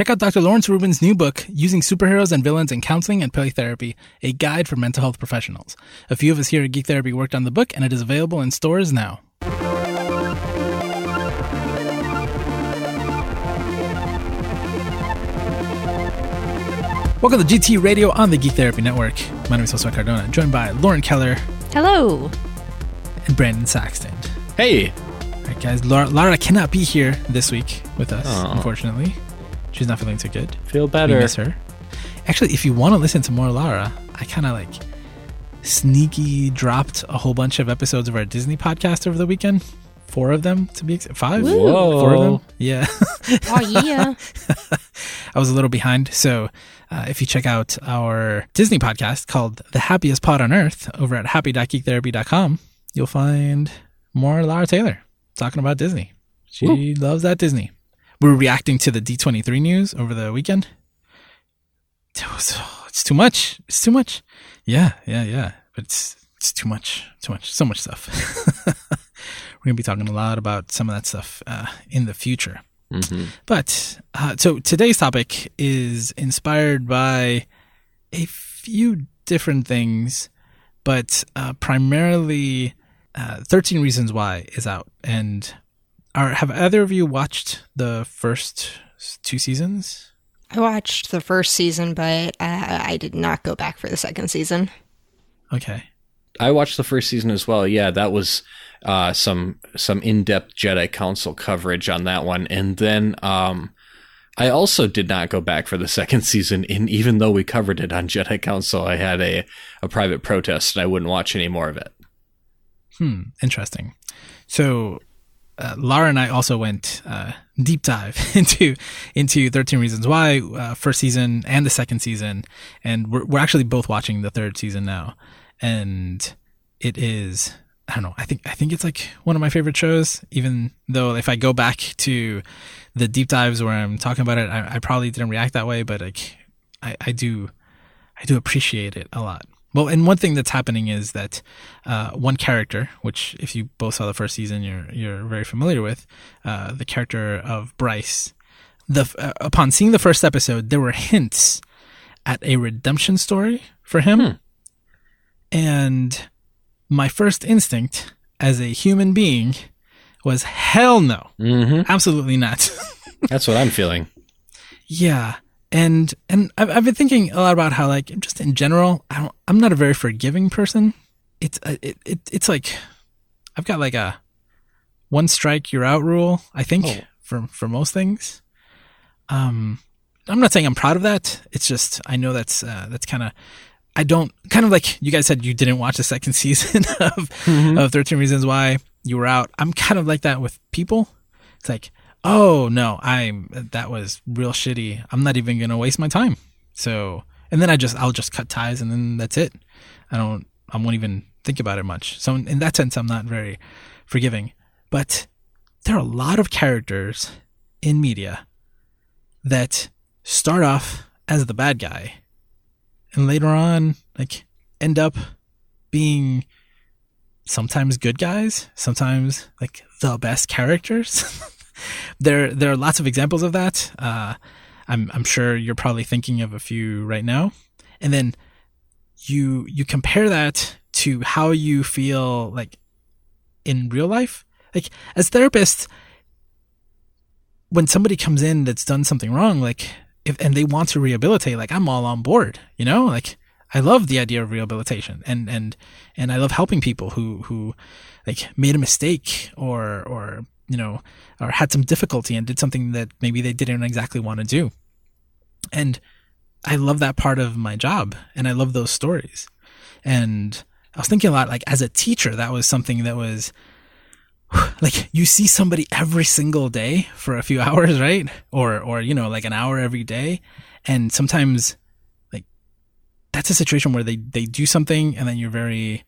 Check out Dr. Lawrence Rubin's new book, Using Superheroes and Villains in Counseling and Play Therapy, a guide for mental health professionals. A few of us here at Geek Therapy worked on the book, and it is available in stores now. Welcome to GT Radio on the Geek Therapy Network. My name is Josue Cardona, joined by Lauren Keller Hello. and Brandon Saxton. Hey, All right, guys, Lara, Lara cannot be here this week with us, Aw. unfortunately. She's not feeling too good. feel We better. miss her. Actually, if you want to listen to more Lara, I kind of like sneaky dropped a whole bunch of episodes of our Disney podcast over the weekend. Four of them to be ex- five. Woo. Four of them. Yeah. Oh yeah. I was a little behind. So uh, if you check out our Disney podcast called The Happiest Pod on Earth over at happy.geektherapy.com, you'll find more Lara Taylor talking about Disney. She loves that Disney. We were reacting to the D23 news over the weekend. It was- oh, it's too much. It's too much. Yeah, yeah, yeah. But it's it's too much. Too much. So much stuff. We're gonna be talking a lot about some of that stuff uh, in the future. Mhm. But uh, so today's topic is inspired by a few different things, but uh, primarily uh, 13 Reasons Why is out. And are, have either of you watched the first two seasons? I watched the first season, but uh, I did not go back for the second season. Okay. I watched the first season as well. Yeah, that was uh, some some in depth Jedi Council coverage on that one, and then um, I also did not go back for the second season. And even though we covered it on Jedi Council, I had a a private protest, and I wouldn't watch any more of it. Hmm. Interesting. So, uh, Lara and I also went uh, deep dive into into Thirteen Reasons Why, uh, first season and the second season, and we're we're actually both watching the third season now, and it is I don't know I think I think it's like one of my favorite shows. Even though if I go back to the deep dives where I'm talking about it, I, I probably didn't react that way, but like I, I do I do appreciate it a lot. Well, and one thing that's happening is that uh, one character, which if you both saw the first season, you're you're very familiar with, uh, the character of Bryce. The uh, upon seeing the first episode, there were hints at a redemption story for him, Hmm. and my first instinct as a human being was hell no, hmm absolutely not. That's what I'm feeling. Yeah. And and I've, I've been thinking a lot about how like just in general I don't I'm not a very forgiving person. It's uh, it, it it's like I've got like a one strike you're out rule. I think Oh. for for most things. Um, I'm not saying I'm proud of that. It's just I know that's uh, that's kind of I don't kind of like you guys said you didn't watch the second season of of 13 Reasons Why you were out. I'm kind of like that with people. It's like, oh no, I'm that was real shitty. I'm not even gonna waste my time. So, and then I just I'll just cut ties and then that's it. I don't I won't even think about it much. So in, in that sense, I'm not very forgiving. But there are a lot of characters in media that start off as the bad guy and later on like end up being sometimes good guys, sometimes like the best characters. there there are lots of examples of that. Uh, I'm I'm sure you're probably thinking of a few right now, and then you you compare that to how you feel like in real life. Like as therapists, when somebody comes in that's done something wrong, like if and they want to rehabilitate, like I'm all on board. You know, like I love the idea of rehabilitation and and and I love helping people who who like made a mistake or or you know or had some difficulty and did something that maybe they didn't exactly want to do. And I love that part of my job and I love those stories. And I was thinking a lot like as a teacher that was something that was like you see somebody every single day for a few hours, right? Or or you know like an hour every day and sometimes like that's a situation where they they do something and then you're very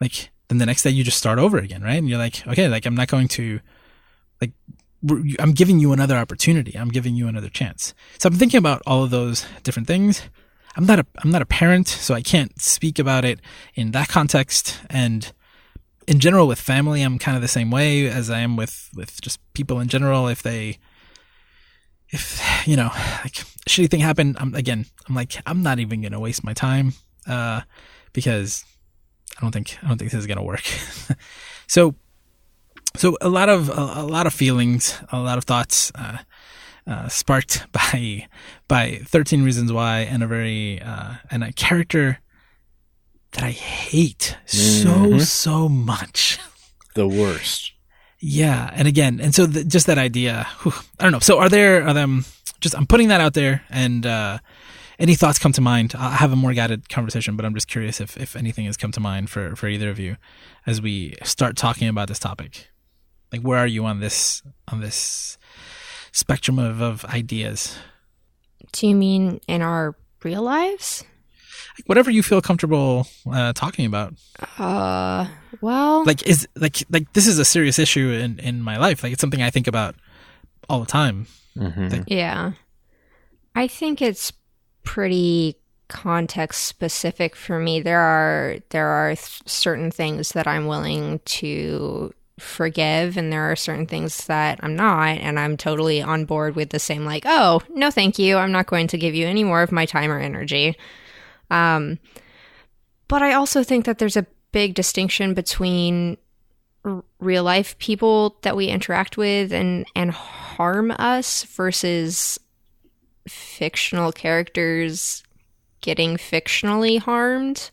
like then the next day you just start over again right and you're like okay like i'm not going to like i'm giving you another opportunity. I'm giving you another chance. So i'm thinking about all of those different things. I'm not a i'm not a parent so i can't speak about it in that context. And in general with family i'm kind of the same way as i am with with just people in general. If they if you know, like shitty thing happened, I'm again, I'm like, I'm not even gonna waste my time, uh, because I don't think I don't think this is gonna work. so, so a lot of a, a, lot of feelings, a lot of thoughts, uh, uh, sparked by by Thirteen Reasons Why, and a very uh, and a character that I hate mm-hmm. so so much. The worst. Yeah, and again, and so the, just that idea. Whew, I don't know. So are there are them? Just I'm putting that out there, and uh, any thoughts come to mind? I'll have a more guided conversation, but I'm just curious if if anything has come to mind for for either of you as we start talking about this topic. Like, where are you on this on this spectrum of of ideas? Do you mean in our real lives? whatever you feel comfortable uh, talking about. Uh, well, like is like like this is a serious issue in in my life. Like it's something I think about all the time. Mm-hmm. Like, yeah, I think it's pretty context specific for me. There are there are th- certain things that I'm willing to forgive and there are certain things that I'm not and I'm totally on board with the same like, "Oh, no thank you. I'm not going to give you any more of my time or energy." Um, but I also think that there's a big distinction between r- real life people that we interact with and and harm us versus fictional characters getting fictionally harmed.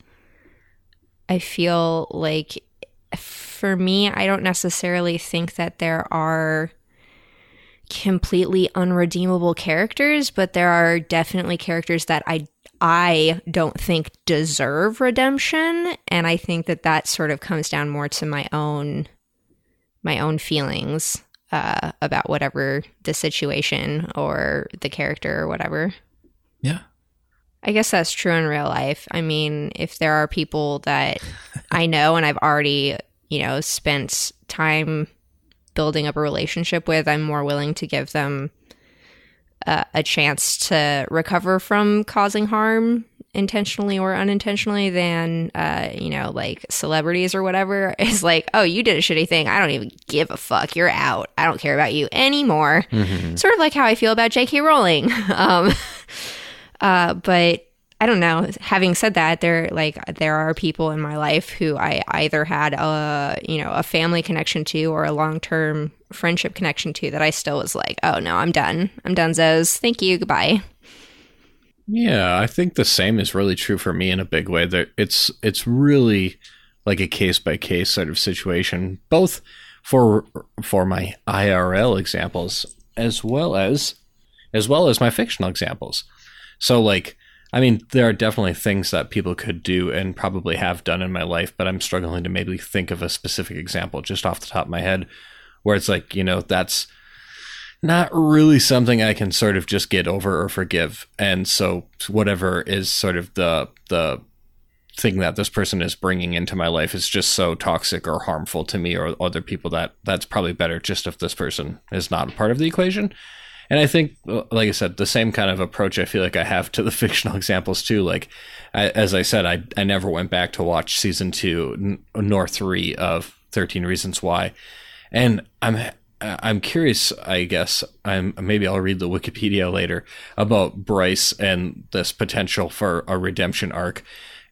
I feel like for me, I don't necessarily think that there are completely unredeemable characters, but there are definitely characters that I I don't think deserve redemption and I think that that sort of comes down more to my own my own feelings uh, about whatever the situation or the character or whatever. Yeah. I guess that's true in real life. I mean, if there are people that I know and I've already, you know, spent time building up a relationship with, I'm more willing to give them uh, a chance to recover from causing harm intentionally or unintentionally than uh, you know like celebrities or whatever. Is like oh you did a shitty thing. I don't even give a fuck. You're out. I don't care about you anymore. Mm-hmm. sort of like how i feel about j.k rowling. Um, uh, but I don't know. Having said that, there like there are people in my life who I either had a you know a family connection to or a long term friendship connection to that I still was like, oh no, I'm done. I'm done, Zos. Thank you. Goodbye. Yeah, I think the same is really true for me in a big way. That it's it's really like a case by case sort of situation, both for for my IRL examples as well as as well as my fictional examples. So like I mean, there are definitely things that people could do and probably have done in my life, but I'm struggling to maybe think of a specific example just off the top of my head where it's like, you know, that's not really something I can sort of just get over or forgive. And so whatever is sort of the the thing that this person is bringing into my life is just so toxic or harmful to me or other people that that's probably better just if this person is not a part of the equation. And I think, like I said, the same kind of approach I feel like I have to the fictional examples too. Like, I, as I said, I, I never went back to watch season two nor three of 13 Reasons Why. And I'm, I'm curious, I guess, I'm, maybe I'll read the Wikipedia later about Bryce and this potential for a redemption arc.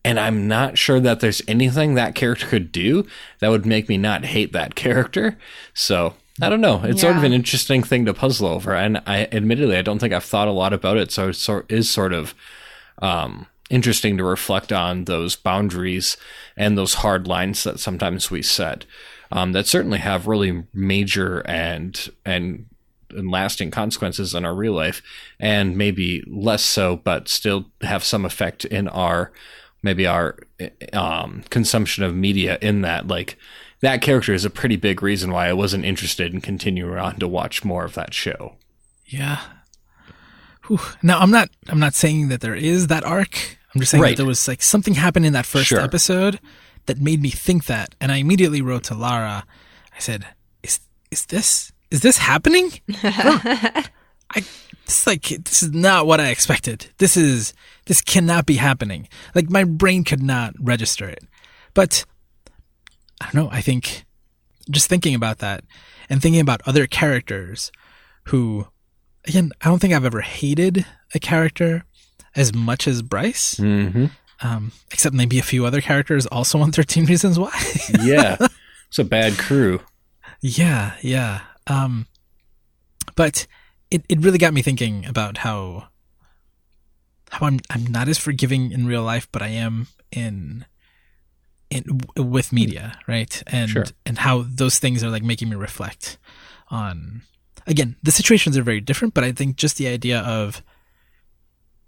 And I'm not sure that there's anything that character could do that would make me not hate that character. So I don't know. It's yeah. sort of an interesting thing to puzzle over, and I admittedly I don't think I've thought a lot about it. So it is sort of um, interesting to reflect on those boundaries and those hard lines that sometimes we set um, that certainly have really major and and and lasting consequences in our real life, and maybe less so, but still have some effect in our maybe our um, consumption of media. In that, like that character is a pretty big reason why I wasn't interested in continuing on to watch more of that show. Yeah. Whew. Now I'm not I'm not saying that there is that arc. I'm just saying right. that there was like something happened in that first sure. episode that made me think that, and I immediately wrote to Lara. I said, "Is is this is this happening?" I, I this like this is not what I expected. This is this cannot be happening. Like my brain could not register it. But I don't know. I think just thinking about that and thinking about other characters who again, I don't think I've ever hated a character as much as Bryce, Mm-hmm. um, except maybe a few other characters also on 13 Reasons Why. Yeah, it's a bad crew. yeah, yeah. Um, but it, it really got me thinking about how how I'm I'm not as forgiving in real life, but I am in in with media, right? And Sure. and how those things are like making me reflect on again, the situations are very different, but I think just the idea of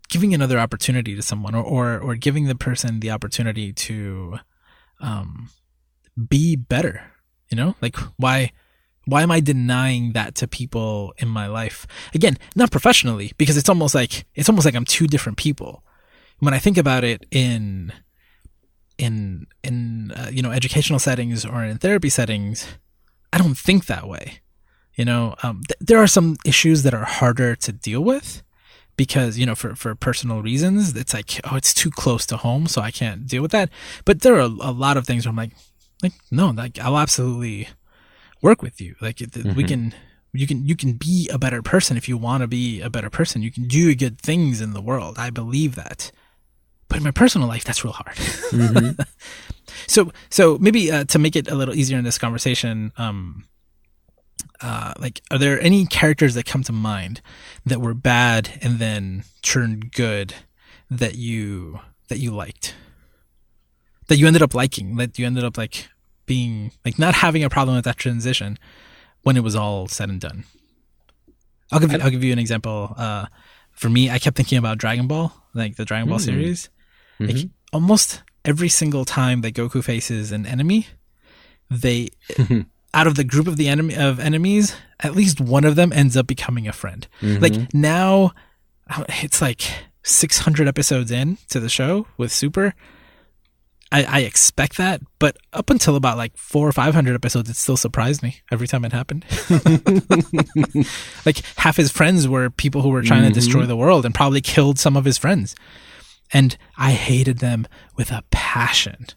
giving another opportunity to someone or or, or giving the person the opportunity to um be better, you know? Like why why am I denying that to people in my life? Again, not professionally, because it's almost like it's almost like I'm two different people. When I think about it in in in uh, you know educational settings or in therapy settings, I don't think that way. You know, um, th- there are some issues that are harder to deal with because you know for for personal reasons. It's like oh, it's too close to home, so I can't deal with that. But there are a lot of things where I'm like, like no, like I'll absolutely work with you. Like it, we Mhm. can, you can, you can be a better person if you want to be a better person. You can do good things in the world. I believe that. But in my personal life, that's real hard. Mm-hmm. So, so maybe uh, to make it a little easier in this conversation, um, uh, like, are there any characters that come to mind that were bad and then turned good that you that you liked, that you ended up liking, that you ended up like being like not having a problem with that transition when it was all said and done? I'll give you, I'll give you an example. Uh, for me, I kept thinking about Dragon Ball, like the Dragon Ball Mm. series. Like Mhm. almost every single time that Goku faces an enemy, they out of the group of the enemy of enemies, at least one of them ends up becoming a friend. Mhm. Like now, it's like 600 episodes in to the show with Super. I, I expect that, but up until about like four or 500 episodes, it still surprised me every time it happened. like half his friends were people who were trying to destroy the world and probably killed some of his friends. And I hated them with a passion.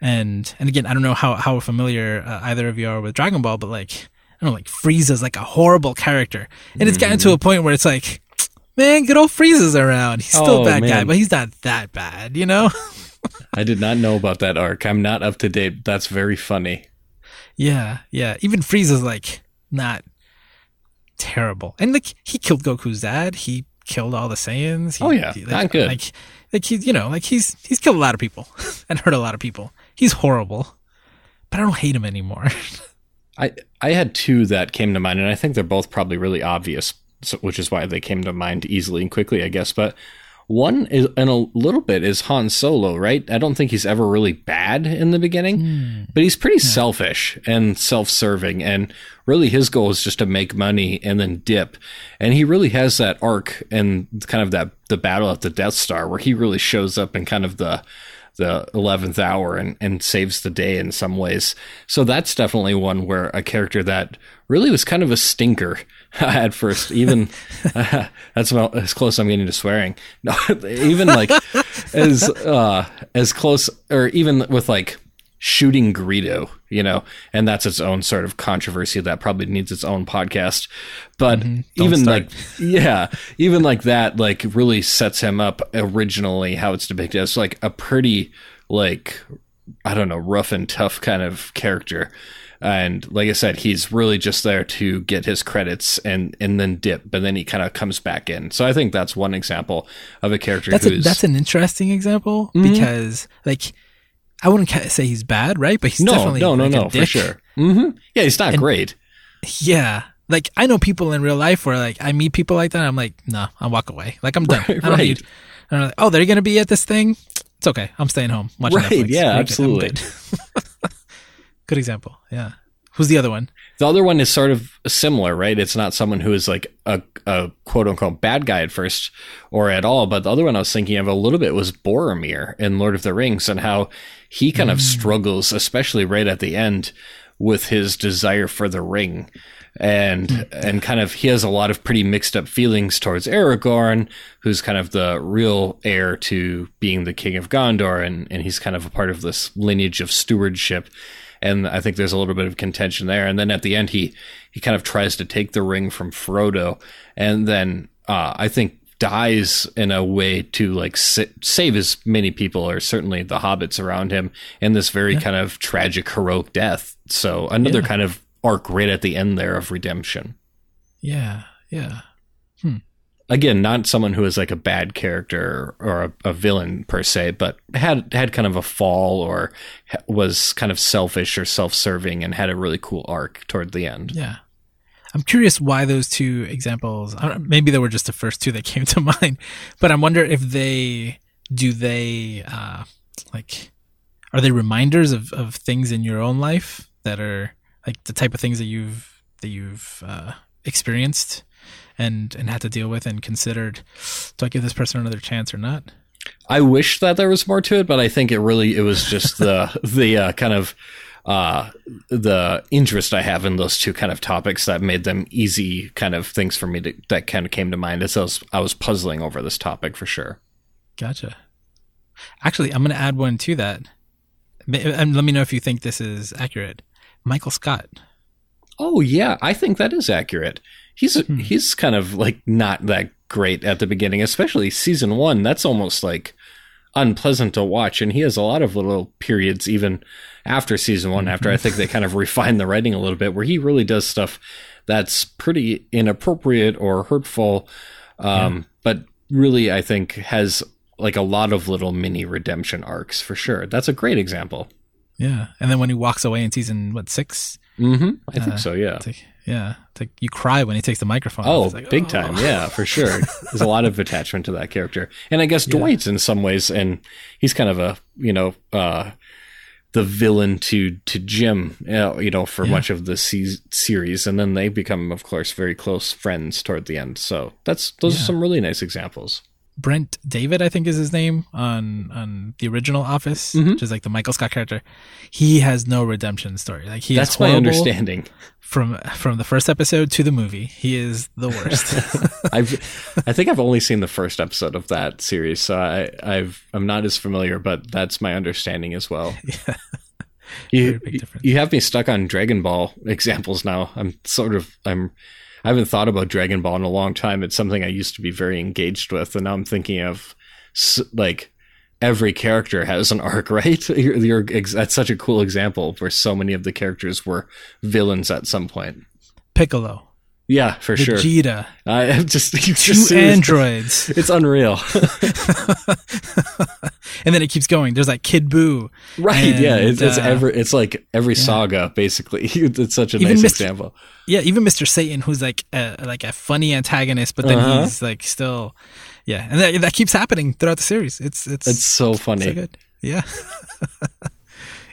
And and again, I don't know how how familiar uh, either of you are with Dragon Ball, but like I don't know, like Frieza's like a horrible character, and it's gotten to a point where it's like, man, good old Frieza's around. He's still Oh, a bad guy, but he's not that bad, you know? I did not know about that arc. I'm not up to date. That's very funny. yeah, yeah. Even Frieza's like not terrible, and like he killed Goku's dad. He killed all the Saiyans. He, Oh, yeah. he- Not like, good. Like, like he's you know like he's he's killed a lot of people and hurt a lot of people. He's horrible, but I don't hate him anymore. I I had two that came to mind, and I think they're both probably really obvious, so, which is why they came to mind easily and quickly, I guess. But one is, and a little bit, is Han Solo, right? I don't think he's ever really bad in the beginning, hmm. but he's pretty selfish and self-serving, and really his goal is just to make money and then dip. And he really has that arc and kind of that the battle at the Death Star, where he really shows up in kind of the the 11th hour and, and saves the day in some ways. So that's definitely one where a character that really was kind of a stinker at first, even that's about as close as I'm getting to swearing. No, even like as, uh, as close or even with like shooting Greedo, you know, and that's its own sort of controversy that probably needs its own podcast. But Don't even start. like yeah, even like that, like really sets him up originally how it's depicted as like a pretty like I don't know, rough and tough kind of character. And like I said, he's really just there to get his credits and and then dip, but then he kind of comes back in. So I think that's one example of a character that's a, who's that's an interesting example Mhm. because like I wouldn't say he's bad, right? But he's no, definitely no, no, like, a no, for sure. hmm Yeah, he's not And- great. Yeah. Like I know people in real life where like I meet people like that. I'm like, no, I walk away. Like I'm done. Right, I don't right. need. Like, oh, they're gonna be at this thing. It's okay. I'm staying home watching Right, Netflix. yeah, We're good. I'm absolutely. good. example. Yeah. Who's the other one? The other one is sort of similar, right? It's not someone who is like a, a quote unquote bad guy at first or at all. But the other one I was thinking of a little bit was Boromir in Lord of the Rings and how he kind of mm. struggles, especially right at the end, with his desire for the ring. And hmm. and kind of he has a lot of pretty mixed up feelings towards Aragorn, who's kind of the real heir to being the king of Gondor, and, and he's kind of a part of this lineage of stewardship and I think there's a little bit of contention there. And then at the end, he he kind of tries to take the ring from Frodo, and then uh, I think dies in a way to like sa- save as many people or certainly the hobbits around him in this very yeah. kind of tragic heroic death so another yeah. kind of arc right at the end there of redemption yeah yeah hmm. Again not someone who is like a bad character or a, a, villain per se but had had kind of a fall or was kind of selfish or self-serving and had a really cool arc toward the end yeah I'm curious why those two examples. Maybe they were just the first two that came to mind, but I wonder if they do they uh, like are they reminders of, of things in your own life that are like the type of things that you've that you've uh, experienced and and had to deal with and considered. Do I give this person another chance or not? I wish that there was more to it, but I think it really it was just the the uh, kind of uh, the interest I have in those two kind of topics that made them easy kind of things for me to, that kind of came to mind as I was, I was puzzling over this topic for sure. Gotcha. Actually, I'm going to add one to that. And let me know if you think this is accurate. Michael Scott. Oh yeah, I think that is accurate. He's hmm. he's kind of like not that great at the beginning, especially season one. That's almost like unpleasant to watch, and he has a lot of little periods even after season one, after I think they kind of refine the writing a little bit, where he really does stuff that's pretty inappropriate or hurtful, um, yeah. but really I think has like a lot of little mini redemption arcs for sure. That's a great example. Yeah, and then when he walks away in season what 6 mm-hmm. I uh, think so. Yeah. Like, yeah, it's like you cry when he takes the microphone. Oh, like, big oh. time! Yeah, for sure. There's a lot of attachment to that character, and I guess yeah. Dwight's in some ways, and he's kind of a you know uh, the villain to to Jim, you know, for yeah. much of the se- series, and then they become, of course, very close friends toward the end. So that's those yeah. are some really nice examples. Brent David, I think is his name on on the original Office, mm-hmm. which is like the Michael Scott character. He has no redemption story. Like he that's my understanding from from the first episode to the movie. He is the worst. I've I think I've only seen the first episode of that series, so I I've I'm not as familiar, but that's my understanding as well. Yeah. You, you have me stuck on Dragon Ball examples now. I'm sort of I'm I haven't thought about Dragon Ball in a long time. It's something I used to be very engaged with, and now I'm thinking of like every character has an arc, right? You're, you're, that's such a cool example where so many of the characters were villains at some point. Piccolo. Yeah, for Vegeta. sure. Vegeta. I am just two just androids. It's unreal. and then it keeps going. There's like Kid Buu. Right. And, yeah. It's, it's uh, every. It's like every yeah. saga basically. It's such a even nice Mr. example. Yeah. Even Mr. Satan, who's like a, like a funny antagonist, but then uh-huh. he's like still yeah, and that, that keeps happening throughout the series. It's it's it's so funny. So good. Yeah.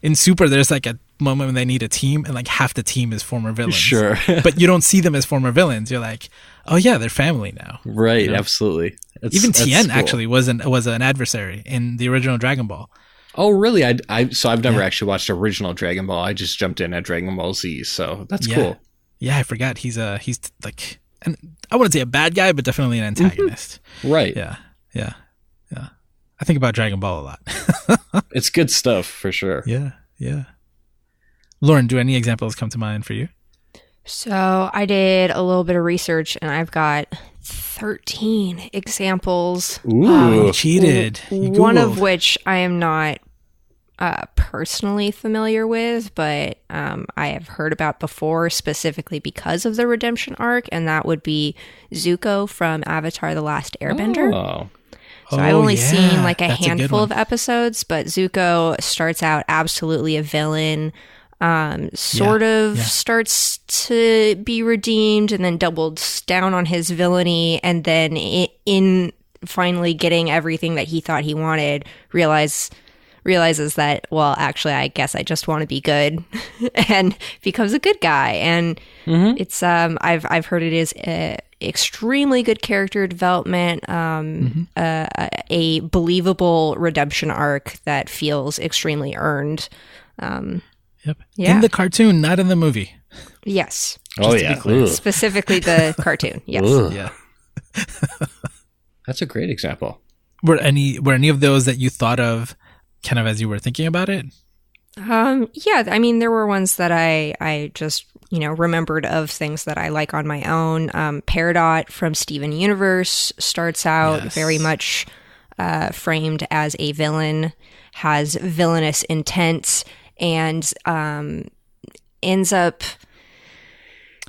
In Super, there's like a moment when they need a team, and like half the team is former villains. Sure, but you don't see them as former villains. You're like, oh yeah, they're family now. Right. You know? Absolutely. That's, Even Tien cool. actually was an was an adversary in the original Dragon Ball. Oh, really? I, I so I've never yeah. actually watched original Dragon Ball. I just jumped in at Dragon Ball Z, so that's yeah. cool. Yeah, I forgot he's a he's like, and I wouldn't say a bad guy, but definitely an mm-hmm. antagonist. Mm-hmm. Right. Yeah. Yeah. Yeah. I think about Dragon Ball a lot. it's good stuff for sure. Yeah. Yeah. Lauren, do any examples come to mind for you? So I did a little bit of research and I've got 13 examples. Ooh, um, cheated. You one of which I am not uh, personally familiar with, but um, I have heard about before specifically because of the redemption arc, and that would be Zuko from Avatar: The Last Airbender. Oh. So oh, I've only yeah. seen like a That's handful a of episodes, but Zuko starts out absolutely a villain. Um, sort yeah, of yeah. starts to be redeemed and then doubles down on his villainy, and then in finally getting everything that he thought he wanted, realize realizes that well actually i guess i just want to be good and becomes a good guy. And mm-hmm. it's um i've i've heard it is a, extremely good character development um mm-hmm. uh, a believable redemption arc that feels extremely earned. Um yep. Yeah. in the cartoon not in the movie. Yes. Oh yeah. specifically the cartoon. Yes. Yeah. That's a great example. Were any were any of those that you thought of kind of as you were thinking about it? Um, yeah, I mean, there were ones that I I just you know remembered of things that I like on my own. Um, Peridot from Steven Universe starts out Yes. very much uh, framed as a villain, has villainous intents, and um, ends up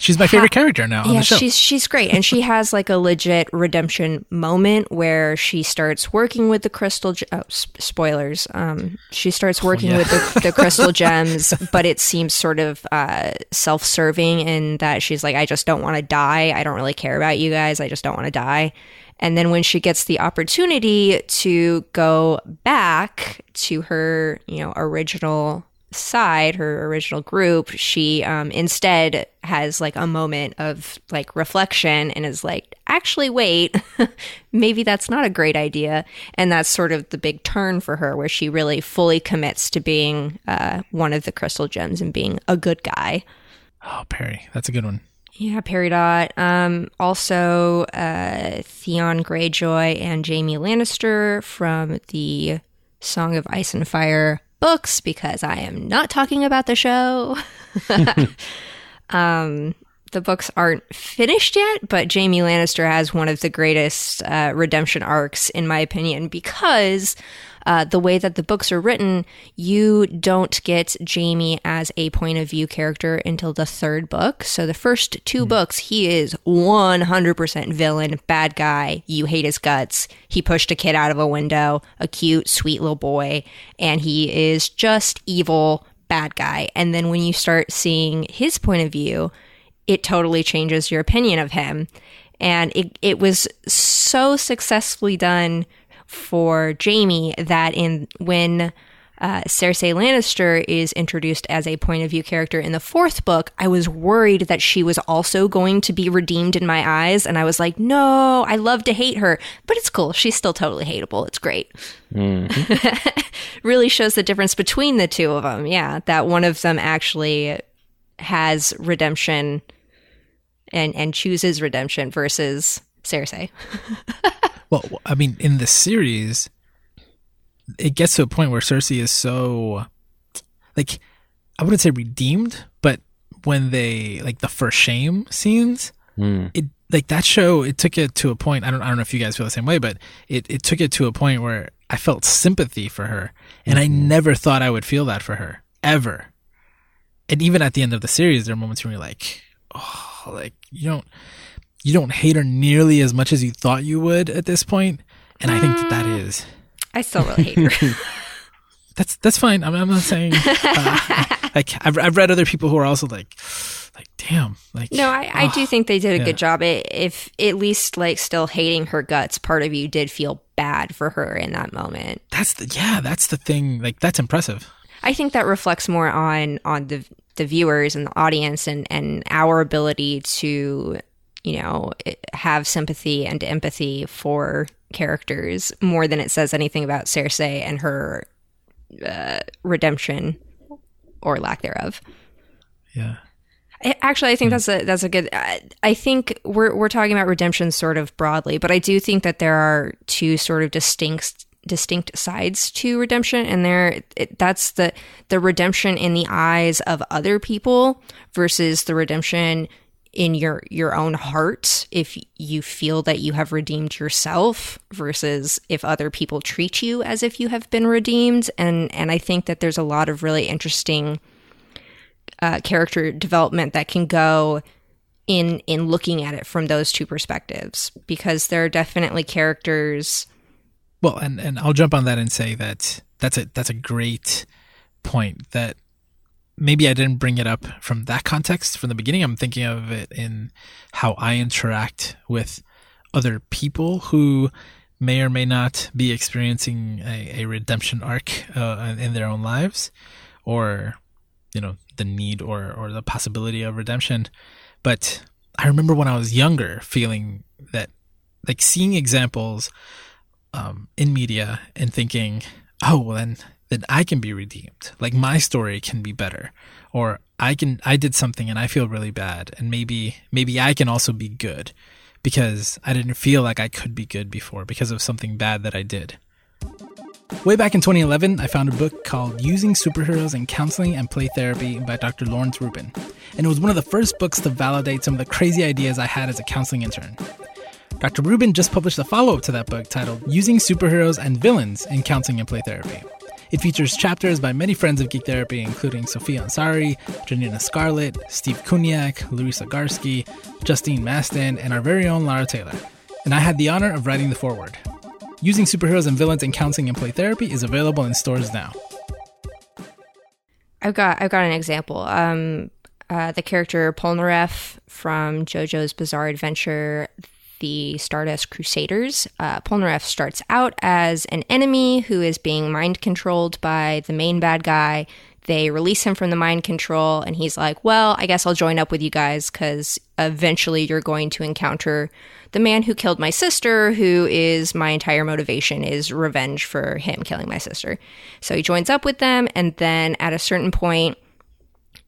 She's my favorite character now on yeah, the show. she's she's great, and she has like a legit redemption moment where she starts working with the crystal. Ge- oh, s- spoilers. Um, she starts working yeah. with the, the crystal gems, but it seems sort of uh, self-serving in that she's like, I just don't want to die. I don't really care about you guys. I just don't want to die. And then when she gets the opportunity to go back to her, you know, original side, her original group, she um, instead has like a moment of like reflection and is like, actually, wait, maybe that's not a great idea. And that's sort of the big turn for her, where she really fully commits to being uh, one of the crystal gems and being a good guy. oh, Perry, that's a good one. Yeah, Peridot. Um, also, uh, Theon Greyjoy and Jaime Lannister from the Song of Ice and Fire books, because I am not talking about the show. um, the books aren't finished yet, but Jaime Lannister has one of the greatest uh, redemption arcs, in my opinion, because uh, the way that the books are written, you don't get Jaime as a point of view character until the third book. So the first two books, he is 100% villain, bad guy. You hate his guts. He pushed a kid out of a window, a cute, sweet little boy, and he is just evil, bad guy. And then when you start seeing his point of view, it totally changes your opinion of him. And it, it was so successfully done for Jaime that in when uh, Cersei Lannister is introduced as a point of view character in the fourth book, I was worried that she was also going to be redeemed in my eyes. And I was like, no, I love to hate her, but it's cool. She's still totally hateable. It's great. really shows the difference between the two of them. Yeah, that one of them actually has redemption and and chooses redemption versus Cersei. Well, I mean, in the series, it gets to a point where Cersei is so, like, I wouldn't say redeemed, but when they like the first shame scenes, hmm. it like that show, it took it to a point. I don't, I don't know if you guys feel the same way, but it it took it to a point where I felt sympathy for her, and I mm-hmm. never thought I would feel that for her ever. And even at the end of the series, there are moments where you're like, oh, like you don't you don't hate her nearly as much as you thought you would at this point, and I think that that is I still really hate her. that's that's fine. I'm, I'm not saying uh, like I've I've read other people who are also like like damn like no, I, I do think they did a yeah. good job. It, if at least like still hating her guts, part of you did feel bad for her in that moment. that's the yeah that's the thing like that's impressive. I think that reflects more on on the the viewers and the audience and and our ability to you know eh, have sympathy and empathy for characters more than it says anything about Cersei and her uh, redemption or lack thereof. Yeah. I- Actually, I think hmm. that's a that's a good. I, I think we're we're talking about redemption sort of broadly, but I do think that there are two sort of distinct distinct sides to redemption, and there it, that's the the redemption in the eyes of other people versus the redemption in your your own heart if you feel that you have redeemed yourself versus if other people treat you as if you have been redeemed. And and I think that there's a lot of really interesting uh, character development that can go in in looking at it from those two perspectives because there are definitely characters Well, and and I'll jump on that and say that that's a that's a great point that maybe I didn't bring it up from that context from the beginning. I'm thinking of it in how I interact with other people who may or may not be experiencing a, a redemption arc uh, in their own lives, or you know the need or or the possibility of redemption. But I remember when I was younger, feeling that like seeing examples um, in media and thinking, oh, well, then then I can be redeemed. Like my story can be better, or I can I did something and I feel really bad, and maybe maybe I can also be good because I didn't feel like I could be good before because of something bad that I did. Way back in 2011, I found a book called Using Superheroes in Counseling and Play Therapy by Dr. Lawrence Rubin. And it was one of the first books to validate some of the crazy ideas I had as a counseling intern. Dr. Rubin just published a follow up to that book titled Using Superheroes and Villains in Counseling and Play Therapy. It features chapters by many friends of Geek Therapy, including Sophia Ansari, Janina Scarlet, Steve Kuniak, Larisa Garski, Justine Mastin, and our very own Lara Taylor. And I had the honor of writing the foreword. Using superheroes and villains in counseling and play therapy is available in stores now. I've got I've got an example. Um, uh, the character Polnareff from JoJo's Bizarre Adventure, the Stardust Crusaders. Uh, Polnareff starts out as an enemy who is being mind controlled by the main bad guy. They release him from the mind control, and he's like, "Well, I guess I'll join up with you guys because eventually you're going to encounter the man who killed my sister, who is my entire motivation is revenge for him killing my sister. So he joins up with them, and then at a certain point,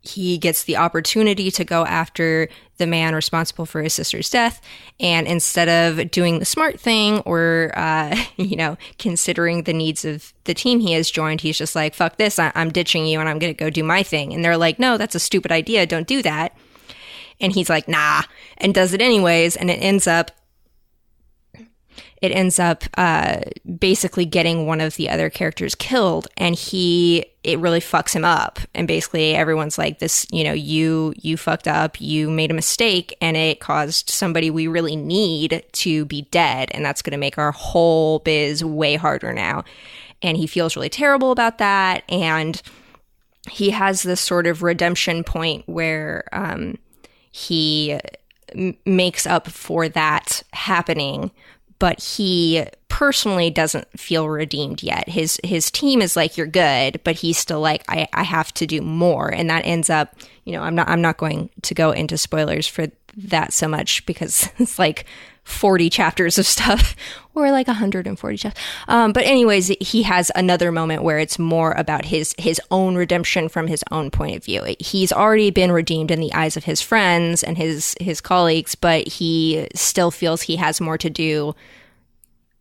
he gets the opportunity to go after the man responsible for his sister's death. And instead of doing the smart thing or, uh, you know, considering the needs of the team he has joined, he's just like, fuck this, I- I'm ditching you and I'm going to go do my thing. And they're like, no, that's a stupid idea. Don't do that. And he's like, nah, and does it anyways. And it ends up, it ends up uh, basically getting one of the other characters killed. And he, it really fucks him up. And basically everyone's like, this, you know, you, you fucked up, you made a mistake, and it caused somebody we really need to be dead. And that's going to make our whole biz way harder now. And he feels really terrible about that. And he has this sort of redemption point where, um, he m- makes up for that happening but he personally doesn't feel redeemed yet. His his team is like you're good but he's still like I, I have to do more. And that ends up you know i'm not i'm not going to go into spoilers for that so much because it's like 40 chapters of stuff or like 140 chapters. Um, but anyways he has another moment where it's more about his his own redemption from his own point of view. He's already been redeemed in the eyes of his friends and his his colleagues but he still feels he has more to do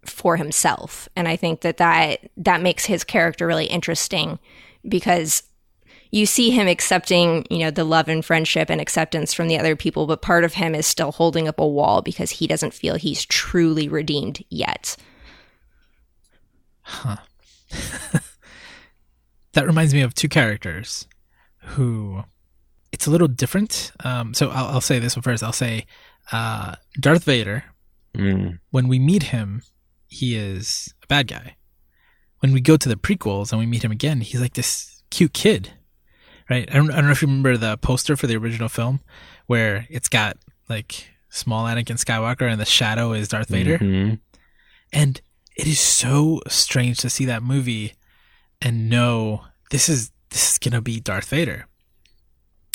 for himself. And i think that that that makes his character really interesting because you see him accepting, you know, the love and friendship and acceptance from the other people, but part of him is still holding up a wall because he doesn't feel he's truly redeemed yet. Huh. that reminds me of two characters who it's a little different. Um, so I'll, I'll say this one first. I'll say uh, Darth Vader. Mm. When we meet him, he is a bad guy. When we go to the prequels and we meet him again, he's like this cute kid right? I don't, I don't know if you remember the poster for the original film where it's got like small Anakin Skywalker and the shadow is Darth Vader. Mhm. And it is so strange to see that movie and know this is this is gonna be Darth Vader.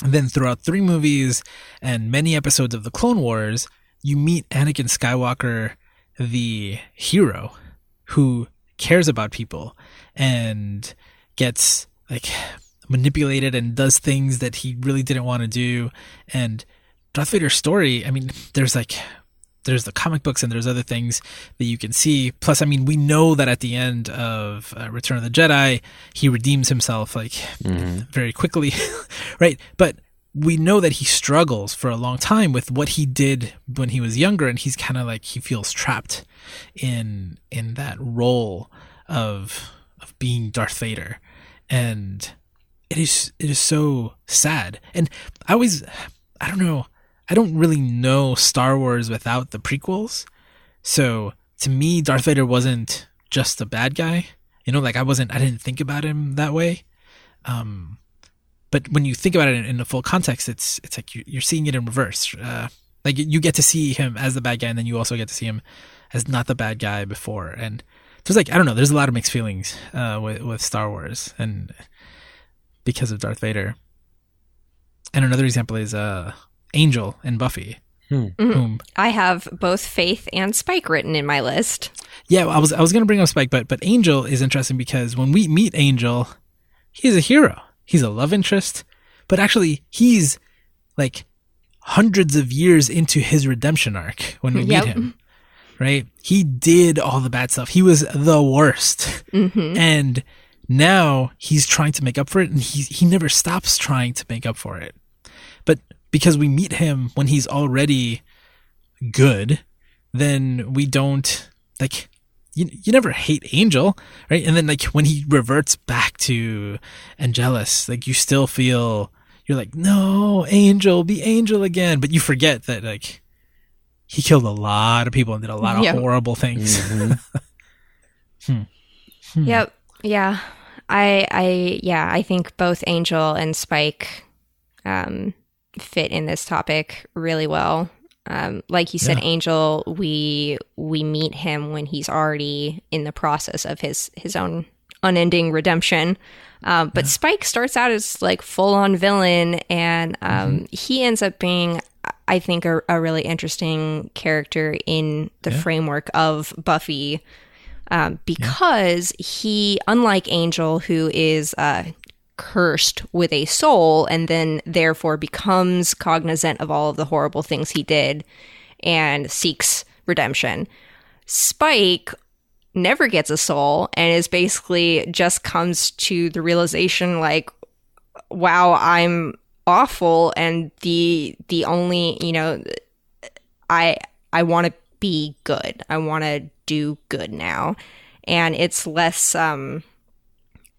And then throughout three movies and many episodes of the Clone Wars, you meet Anakin Skywalker, the hero, who cares about people and gets like manipulated and does things that he really didn't want to do. And Darth Vader's story, I mean, there's like there's the comic books and there's other things that you can see. Plus, I mean, we know that at the end of uh, Return of the Jedi, he redeems himself like very quickly, right? But we know that he struggles for a long time with what he did when he was younger, and he's kind of like he feels trapped in in that role of of being Darth Vader, and it is it is so sad. And I always I don't know I don't really know Star Wars without the prequels. So to me, Darth Vader wasn't just a bad guy. You know, like I wasn't, I didn't think about him that way. Um, but when you think about it in, in the full context, it's it's like you, you're seeing it in reverse. Uh, like you get to see him as the bad guy, and then you also get to see him as not the bad guy before. And there's like I don't know, there's a lot of mixed feelings uh, with with Star Wars, and because of Darth Vader. And another example is uh, Angel and Buffy. Hmm. Whom, I have both Faith and Spike written in my list. yeah, I was I was gonna bring up Spike, but but Angel is interesting because when we meet Angel, he's a hero. He's a love interest, but actually he's like hundreds of years into his redemption arc when we Yep. meet him. right? He did all the bad stuff. He was the worst. And now he's trying to make up for it and he he never stops trying to make up for it. But because we meet him when he's already good, then we don't like you, you never hate Angel, right? And then like when he reverts back to Angelus, like you still feel you're like, no, Angel, be Angel again, but you forget that like he killed a lot of people and did a lot of Yeah. horrible things. Mm-hmm. Hmm. Hmm. Yep. Yeah. I I yeah, I think both Angel and Spike um fit in this topic really well. Um like you said Yeah. Angel, we we meet him when he's already in the process of his his own unending redemption. Um, but Spike starts out as like full on villain, and um, he ends up being, I think, a, a really interesting character in the framework of Buffy um, because he, unlike Angel, who is uh, cursed with a soul and then therefore becomes cognizant of all of the horrible things he did and seeks redemption. Spike never gets a soul and is basically just comes to the realization like wow i'm awful and the the only you know i i want to be good. I want to do good now. And it's less um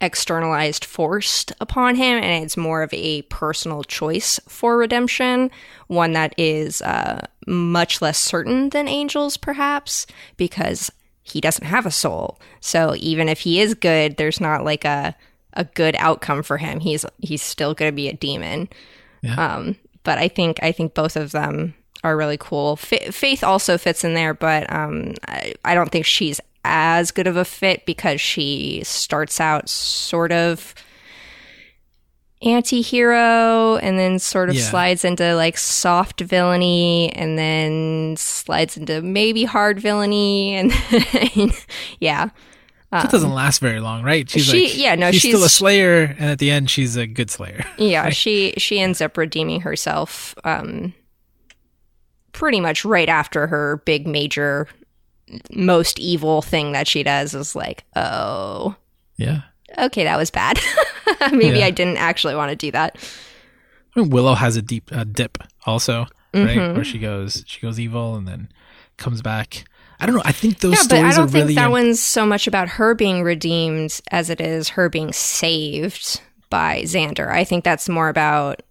externalized forced upon him and it's more of a personal choice for redemption one that is uh, much less certain than angels perhaps because he doesn't have a soul. So even if he is good there's not like a a good outcome for him. He's he's still going to be a demon. Yeah. um but i think i think both of them are really cool Fa- faith also fits in there but um I, I don't think she's as good of a fit because she starts out sort of anti-hero and then sort of Yeah. slides into like soft villainy and then slides into maybe hard villainy and yeah That doesn't last very long, right? She's Um, she- like, yeah, no, she's, still a slayer, and at the end, she's a good slayer. yeah she she ends up redeeming herself um pretty much right after her big major most evil thing that she does is like oh Yeah. okay that was bad maybe Yeah. i didn't actually want to do that Willow has a deep uh, dip also, right? Mm-hmm. Where she goes, she goes evil and then comes back. I don't know. I think those yeah but i don't think really. that im- one's so much about her being redeemed as it is her being saved by xander i think that's more about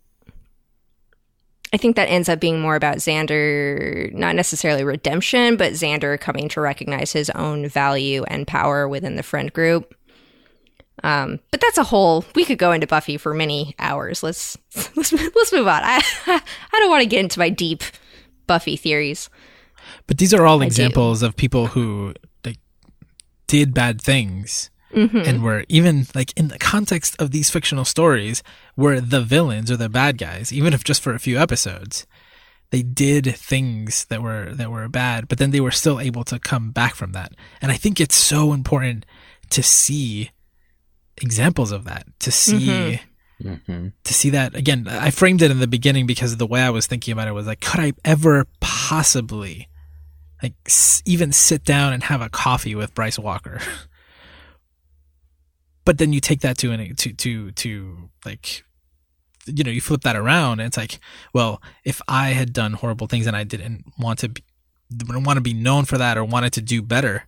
I think that ends up being more about Xander, not necessarily redemption, but Xander coming to recognize his own value and power within the friend group. Um, but that's a whole. We could go into Buffy for many hours. Let's let's let's move on. I I don't want to get into my deep Buffy theories. but these are all do. examples of people who like did bad things Mm-hmm. and were even like in the context of these fictional stories were the villains or the bad guys, even if just for a few episodes. They did things that were that were bad, but then they were still able to come back from that. And I think it's so important to see examples of that, to see Mhm. to see that again. I framed it in the beginning because the way I was thinking about it was like, could I ever possibly like s- even sit down and have a coffee with Bryce Walker? but then you take that to to to to like you know you flip that around and it's like well if i had done horrible things and i didn't want to be, didn't want to be known for that or wanted to do better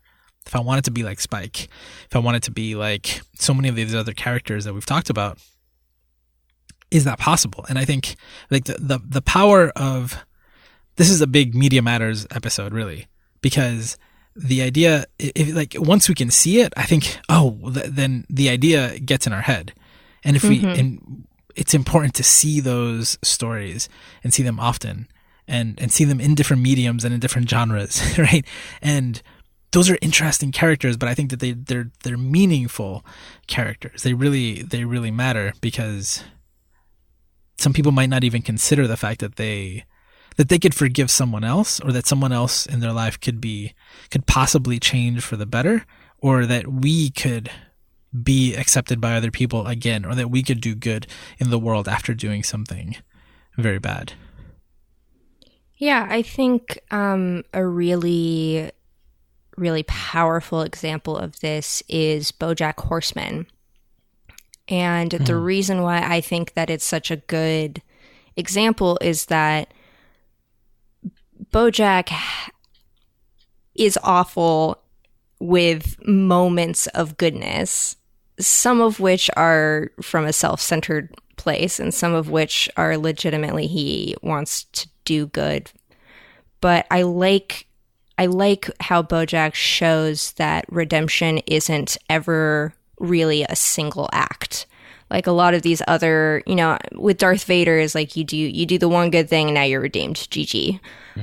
if i wanted to be like spike if i wanted to be like so many of these other characters that we've talked about is that possible? And i think like the the, the power of this is a big media matters episode really because the idea if like once we can see it i think oh th- then the idea gets in our head. And if we mm-hmm. and it's important to see those stories and see them often and and see them in different mediums and in different genres right? And those are interesting characters but i think that they they're they're meaningful characters. They really they really matter because some people might not even consider the fact that they that they could forgive someone else or that someone else in their life could be could possibly change for the better or that we could be accepted by other people again or that we could do good in the world after doing something very bad Yeah, I think um, a really really powerful example of this is BoJack Horseman. And the reason why I think that it's such a good example is that BoJack is awful with moments of goodness, some of which are from a self centered place, and some of which are legitimately he wants to do good. But I like I like how Bojack shows that redemption isn't ever really a single act. Like a lot of these other, you know, with Darth Vader is like you do you do the one good thing and now you're redeemed. GG.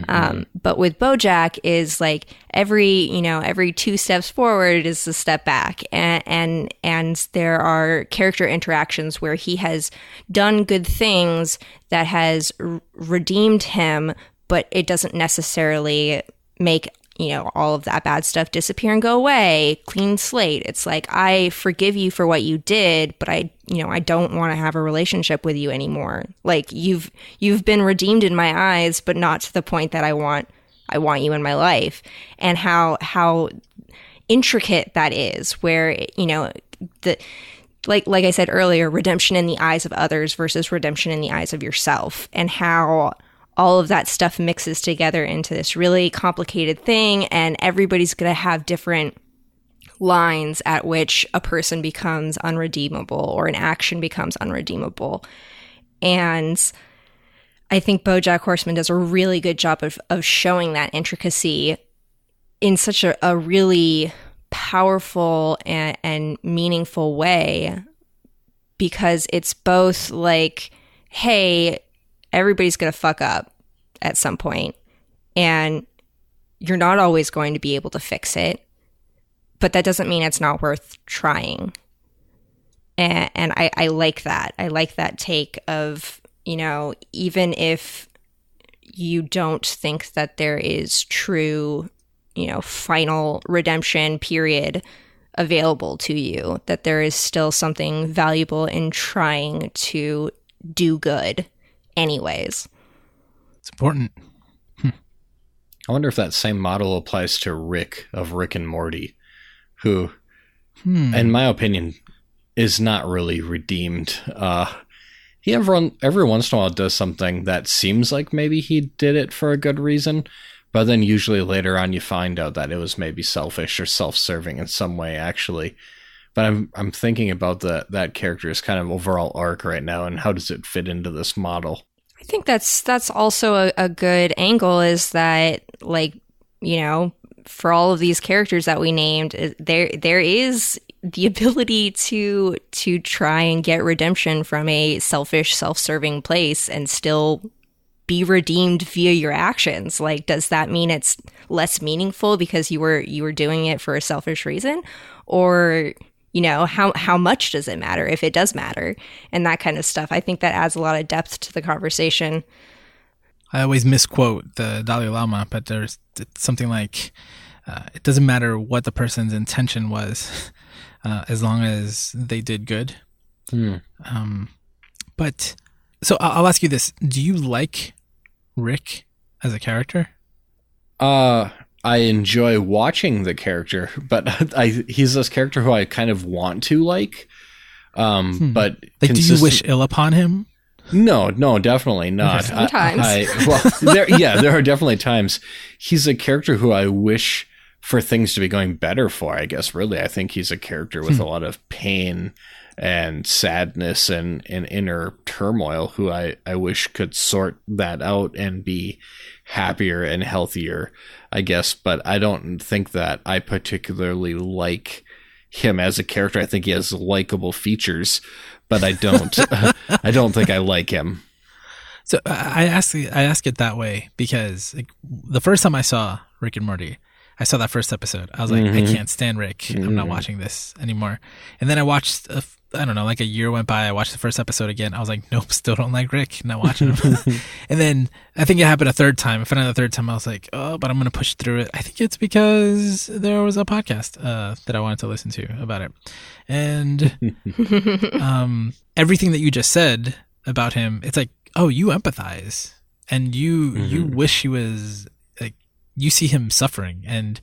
Um, but with Bojack is like every you know every two steps forward is a step back, and and and there are character interactions where he has done good things that has r- redeemed him, but it doesn't necessarily make you know all of that bad stuff disappear and go away clean slate. It's like i forgive you for what you did but i you know i don't want to have a relationship with you anymore. Like you've you've been redeemed in my eyes but not to the point that i want i want you in my life. And how how intricate that is where you know the like like i said earlier redemption in the eyes of others versus redemption in the eyes of yourself. And how all of that stuff mixes together into this really complicated thing and everybody's going to have different lines at which a person becomes unredeemable or an action becomes unredeemable. And i think bojack horseman does a really good job of, of showing that intricacy in such a, a really powerful and, and meaningful way because it's both like hey everybody's going to fuck up at some point and you're not always going to be able to fix it but that doesn't mean it's not worth trying. And, and I, I like that. I like that take of you know even if you don't think that there is true you know final redemption period available to you that there is still something valuable in trying to do good anyways. It's important. I wonder if that same model applies to Rick of Rick and Morty, who, Hmm. in my opinion, is not really redeemed. Uh, he every, every once in a while does something that seems like maybe he did it for a good reason, but then usually later on you find out that it was maybe selfish or self-serving in some way, actually. But I'm I'm thinking about the that character's kind of overall arc right now, and how does it fit into this model? I think that's that's also a, a good angle is that like you know for all of these characters that we named there there is the ability to to try and get redemption from a selfish self-serving place and still be redeemed via your actions like does that mean it's less meaningful because you were you were doing it for a selfish reason or you know how how much does it matter if it does matter and that kind of stuff i think that adds a lot of depth to the conversation I always misquote the Dalai Lama, but there's it's something like uh, it doesn't matter what the person's intention was, uh, as long as they did good. Hmm. Um, but so I'll, I'll ask you this: Do you like Rick as a character? Uh, I enjoy watching the character, but I he's this character who I kind of want to like. Um, Hmm. but Like, do you wish ill upon him? No, no, definitely not. Okay. I- I, well, there, yeah, there are definitely times. He's a character who I wish for things to be going better for. I guess really, I think he's a character with Hmm. a lot of pain and sadness and, and inner turmoil. Who I I wish could sort that out and be happier and healthier. I guess, but I don't think that I particularly like him as a character. I think he has likable features, but I don't. I don't think I like him. So I I ask I ask it that way because like, the first time I saw Rick and Morty, I saw that first episode. I was like, I Mhm. can't stand Rick. I'm not Mhm. watching this anymore. And then I watched. A, I don't know, like a year went by. I watched the first episode again. I was like, nope, still don't like Rick. Not watching him. and then I think it happened a third time. And finally, the third time, I was like, oh, but I'm gonna push through it. I think it's because there was a podcast uh, that I wanted to listen to about it, and um, everything that you just said about him, it's like, oh, you empathize and you you Mhm. wish he was like you see him suffering and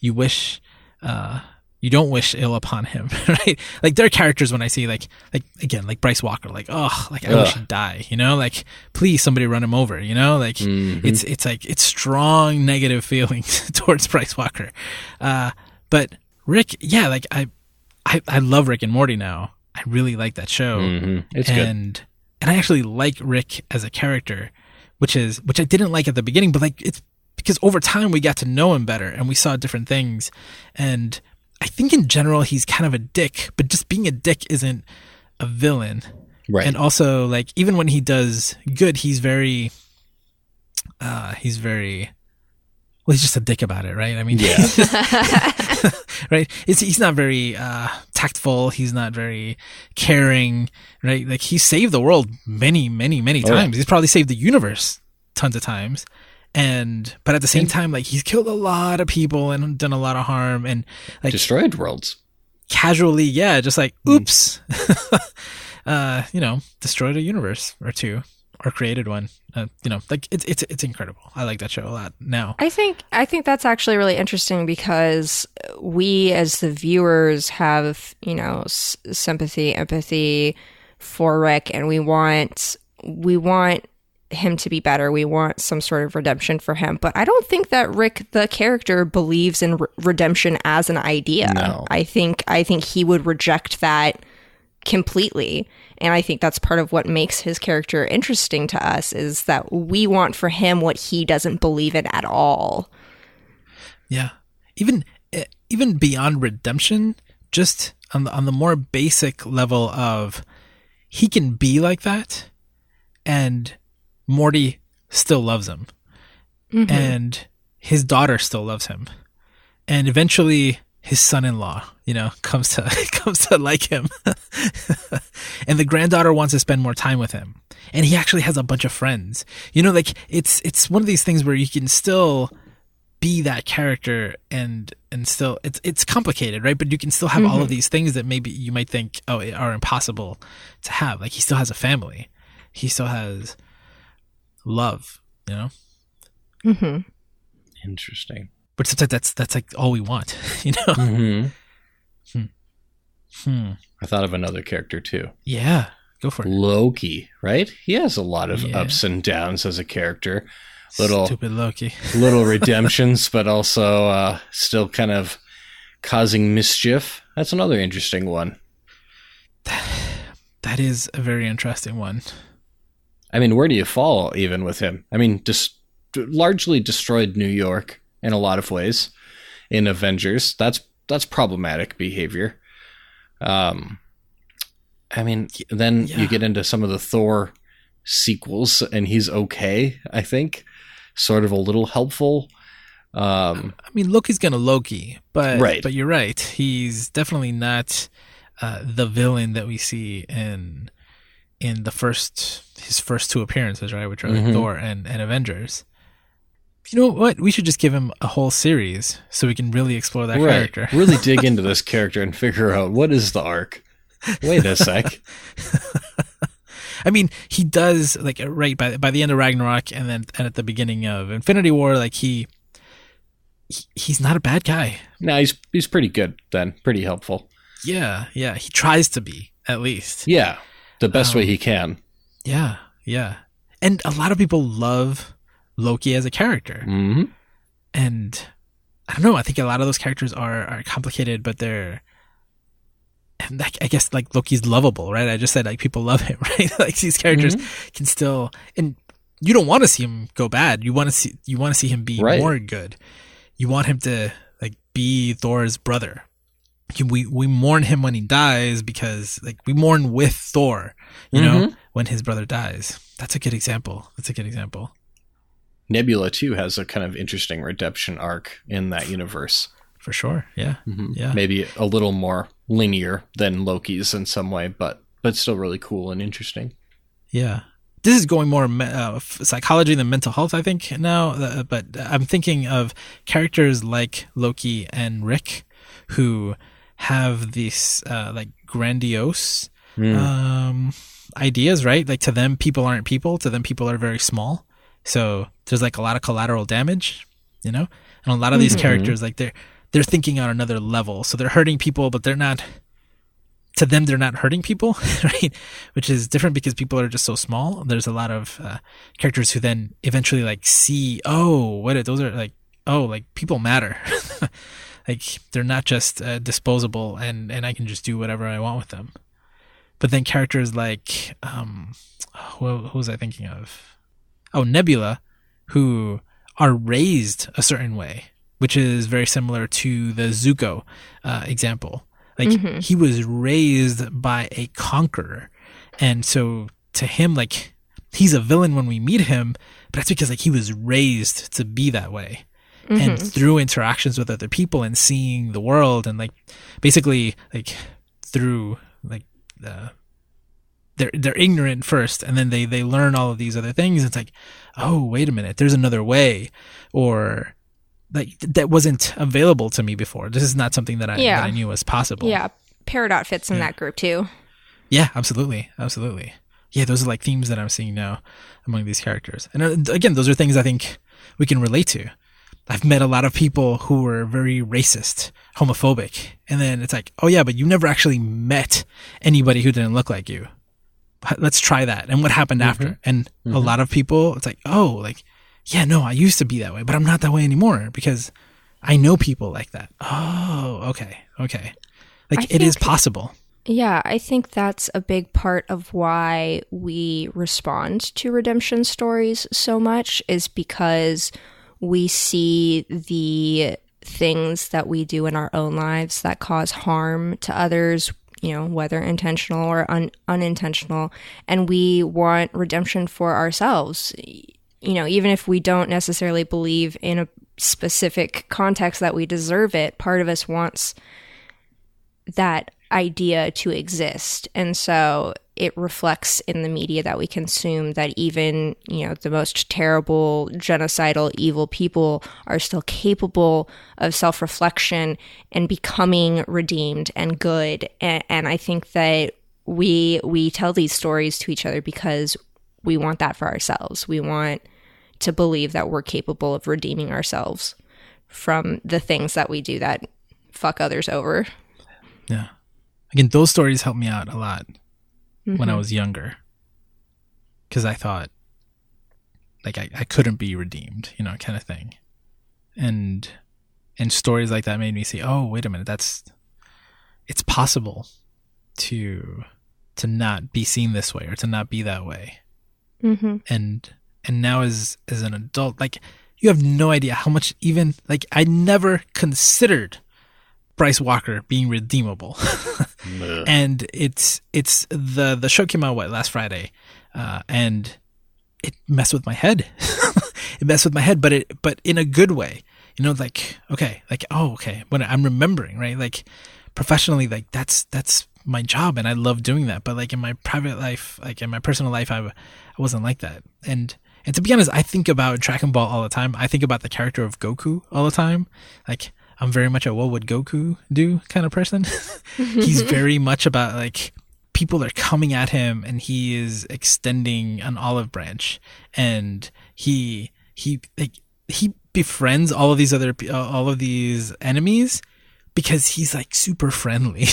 you wish, uh, you don't wish ill upon him, right? Like there are characters when I see like, like again, like Bryce Walker, like, oh, like I wish he'd die, you know, like please somebody run him over, you know, like it's, it's like, it's strong negative feelings towards Bryce Walker. Uh, but Rick, yeah, like I, I, I love Rick and Morty now. I really like that show hmm It's good. and and I actually like Rick as a character, which is which I didn't like at the beginning, but like it's because over time we got to know him better and we saw different things, and I think in general he's kind of a dick, but just being a dick isn't a villain, Right. and also like even when he does good, he's very, uh, he's very. Well, he's just a dick about it, right? I mean, Yeah. right? It's, he's not very uh, tactful. He's not very caring, right? Like he saved the world many, many, many Oh, yeah. times. He's probably saved the universe tons of times. And but at the same time, like he's killed a lot of people and done a lot of harm, and like Destroyed worlds. casually, yeah, just like Hmm. oops, uh, you know, destroyed a universe or two or created one. Uh, you know, like it's it's it's incredible. I like that show a lot now. I think I think that's actually really interesting because we as the viewers have, you know, s- sympathy, empathy for Rick and we want we want him to be better. We want some sort of redemption for him, but I don't think that Rick the character believes in re- redemption as an idea. No. I think I think he would reject that completely. And I think that's part of what makes his character interesting to us is that we want for him what he doesn't believe in at all. Yeah, even eh, even beyond redemption, just on the on the more basic level of he can be like that, and Morty still loves him, mm-hmm. and his daughter still loves him, and eventually his son-in-law, you know, comes to comes to like him, and the granddaughter wants to spend more time with him, and he actually has a bunch of friends. You know, like it's it's one of these things where you can still be that character and and still it's it's complicated right? But you can still have all of mm-hmm. these things that maybe you might think oh are impossible to have. Like he still has a family. He still has love you know hmm Interesting. but sometimes that's that's like all we want you know hmm hmm. I thought of another character too. yeah go for it Loki, right? He has a lot of Yeah. ups and downs as a character. Little stupid loki little redemptions, but also uh, still kind of causing mischief. That's another interesting one. that is a very interesting one I mean, where do you fall even with him? I mean, just largely destroyed New York in a lot of ways in Avengers. That's that's problematic behavior. Um, I mean, then Yeah. you get into some of the Thor sequels, and he's okay. I think, sort of a little helpful. Um, I mean, Loki's gonna Loki, but Right. but you're right. He's definitely not uh, the villain that we see in in the first his first two appearances, right? Which are like Mhm. Thor and, and Avengers. You know what? We should just give him a whole series so we can really explore that right. character. really dig into this character and figure out what is the arc. Wait a sec. I mean, he does like right by by the end of Ragnarok and then and at the beginning of Infinity War, like he, he he's not a bad guy. no, he's he's pretty good then. Pretty helpful. Yeah, yeah. He tries to be at least. Yeah, the best Um, way he can. Yeah, yeah. And a lot of people love Loki as a character. hmm And I don't know, I think a lot of those characters are are complicated, but they're and like, I guess like Loki's lovable, right? I just said like people love him, right? like these characters can still and you don't want to see him go bad. You want to see you want to see him be Right. more good. You want him to like be Thor's brother. You- We we mourn him when he dies because like we mourn with Thor, you know, when his brother dies. That's a good example. That's a good example. Nebula too has a kind of interesting redemption arc in that universe. For sure. Yeah. Mhm. Yeah. maybe a little more linear than Loki's in some way, but but still really cool and interesting. Yeah. This is going more uh, psychology than mental health, I think, now. Uh, but I'm thinking of characters like Loki and Rick who have these uh, like grandiose Mm. um, ideas, right? Like to them, people aren't people. To them, people are very small. So there's like a lot of collateral damage, you know. And a lot of these Mhm. characters, like they're they're thinking on another level. So they're hurting people, but they're not to them they're not hurting people right which is different because people are just so small there's a lot of uh, characters who then eventually like see oh what Are, those are like oh like people matter like they're not just uh, disposable and and i can just do whatever i want with them but then characters like um who, who was i thinking of oh nebula who are raised a certain way which is very similar to the zuko uh, example like mm-hmm. he was raised by a conqueror. And so to him, like he's a villain when we meet him, but that's because like he was raised to be that way. Mm-hmm. And through interactions with other people and seeing the world and like basically like through like the they're they're ignorant first and then they they learn all of these other things it's like oh wait a minute there's another way or like that wasn't available to me before. This is not something that I, yeah. that I knew was possible. Yeah, Peridot fits in yeah. that group too. Yeah, absolutely, absolutely. Yeah, those are like themes that I'm seeing now among these characters. And uh, again, those are things I think we can relate to. I've met a lot of people who were very racist, homophobic, and then it's like, oh yeah, but you never actually met anybody who didn't look like you. Let's try that. And what happened mm-hmm. after? And mm-hmm. a lot of people, it's like, oh, like yeah, no, I used to be that way, but I'm not that way anymore because I know people like that. Oh, okay, okay. Like I it think, is possible. Yeah, I think that's a big part of why we respond to redemption stories so much is because we see the things that we do in our own lives that cause harm to others you know, whether intentional or un- unintentional, and we want redemption for ourselves you know, even if we don't necessarily believe in a specific context that we deserve it, part of us wants that idea to exist. And so it reflects in the media that we consume that even, you know, the most terrible, genocidal, evil people are still capable of self reflection and becoming redeemed and good. And, and I think that we we tell these stories to each other because we want that for ourselves. We want to believe that we're capable of redeeming ourselves from the things that we do that fuck others over. Yeah. Again, those stories help me out a lot mm-hmm. when I mm-hmm. was younger. Because I thought, like, I, I couldn't be redeemed, you know, kind of thing. And and stories like that made me see, oh, wait a minute, that's it's possible to to not be seen this way or to not be that way. Mm-hmm. And and now as as an adult like you have no idea how much even like i never considered bryce walker being redeemable. And it's it's the the show came out what last friday? Uh, and it messed with my head. It messed with my head but it but in a good way. You know like okay like oh okay when i'm remembering right? Like professionally like that's that's my job and i love doing that. But like in my private life like in my personal life i, I wasn't like that. And and to be honest, I think about Dragon Ball all the time. I think about the character of Goku all the time. Like I'm very much a what would Goku do kind of person. He's very much about like people are coming at him and he is extending an olive branch and he he like he befriends all of these other uh, all of these enemies because he's like super friendly.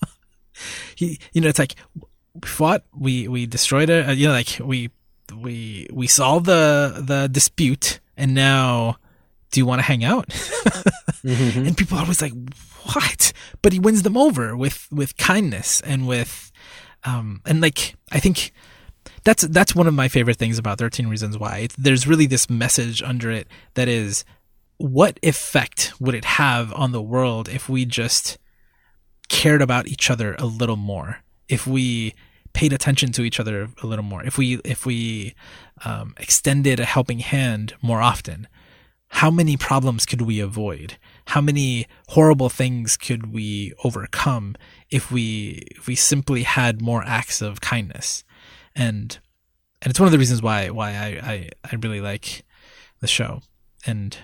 he you know it's like we fought we we destroyed it uh, you know like we we we solved the the dispute and now do you want to hang out? Mm-hmm. and people are always like what? But he wins them over with with kindness and with um and like i think that's that's one of my favorite things about 13 reasons why. It's, there's really this message under it that is what effect would it have on the world if we just cared about each other a little more? If we paid attention to each other a little more, if we if we um, extended a helping hand more often, how many problems could we avoid? How many horrible things could we overcome if we if we simply had more acts of kindness? And and it's one of the reasons why why I I, I really like the show. And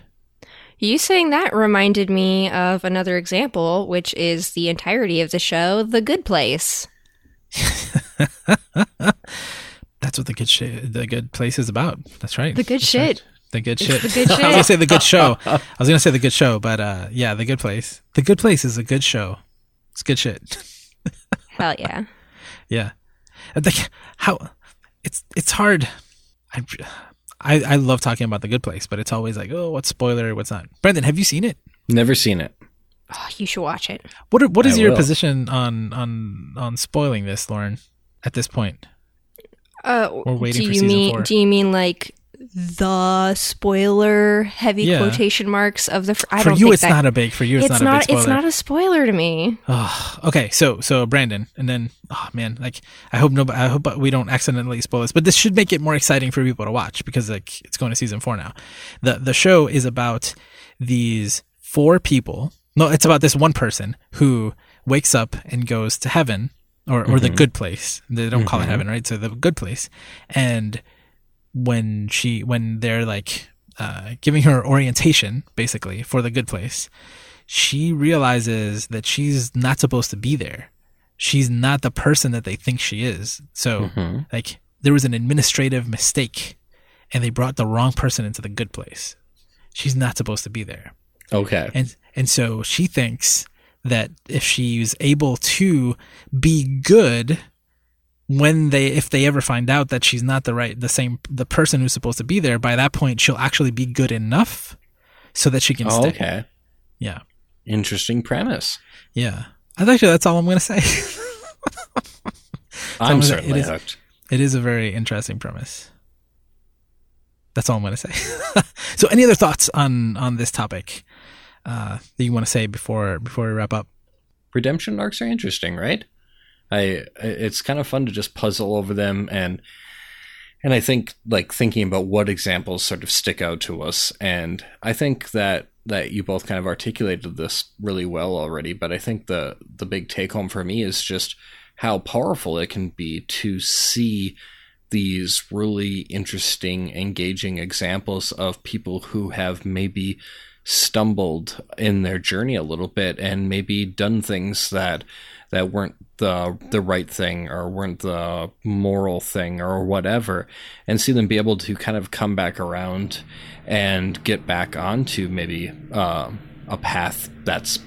you saying that reminded me of another example, which is the entirety of the show, The Good Place. That's what the good the good place is about. That's right. The good That's shit. Right. The good shit. the good I was gonna say the good show. I was gonna say the good show, but uh, yeah, the good place. The good place is a good show. It's good shit. Hell yeah. Yeah, like how it's it's hard. I, I I love talking about the good place, but it's always like, oh, what's spoiler, what's not. Brendan, have you seen it? Never seen it. Oh, you should watch it. What are, what is I your will. position on on on spoiling this, Lauren? At this point, Uh, We're waiting do for you season mean four. do you mean like the spoiler heavy Yeah. quotation marks of the fr- I for don't know. You, think it's that, not a big. For you, it's, it's not, a big spoiler. it's not a spoiler to me. Oh, okay, so so Brandon, and then oh man, like I hope no, I hope we don't accidentally spoil this, but this should make it more exciting for people to watch because like it's going to season four now. the The show is about these four people. No, it's about this one person who wakes up and goes to heaven or or the mm-hmm. good place. They don't call it mm-hmm. heaven, right? So the good place, and when she when they're like uh, giving her orientation basically for the good place she realizes that she's not supposed to be there. She's not the person that they think she is. So like there was an administrative mistake and they brought the wrong person into the good place. She's not supposed to be there. Okay. and and so she thinks that if she's able to be good when they if they ever find out that she's not the right the same the person who's supposed to be there by that point she'll actually be good enough so that she can Oh, stay okay. yeah Interesting premise. yeah I think that's all I'm gonna say I'm certainly is- hooked. it is a very interesting premise that's all I'm gonna say so any other thoughts on on this topic uh that you want to say before before we wrap up redemption arcs are interesting, right? I it's kind of fun to just puzzle over them and and I think like thinking about what examples sort of stick out to us. And I think that that you both kind of articulated this really well already, but I think the the big take home for me is just how powerful it can be to see these really interesting, engaging examples of people who have maybe stumbled in their journey a little bit and maybe done things that that weren't the the right thing or weren't the moral thing or whatever and see them be able to kind of come back around and get back onto maybe uh, a path that's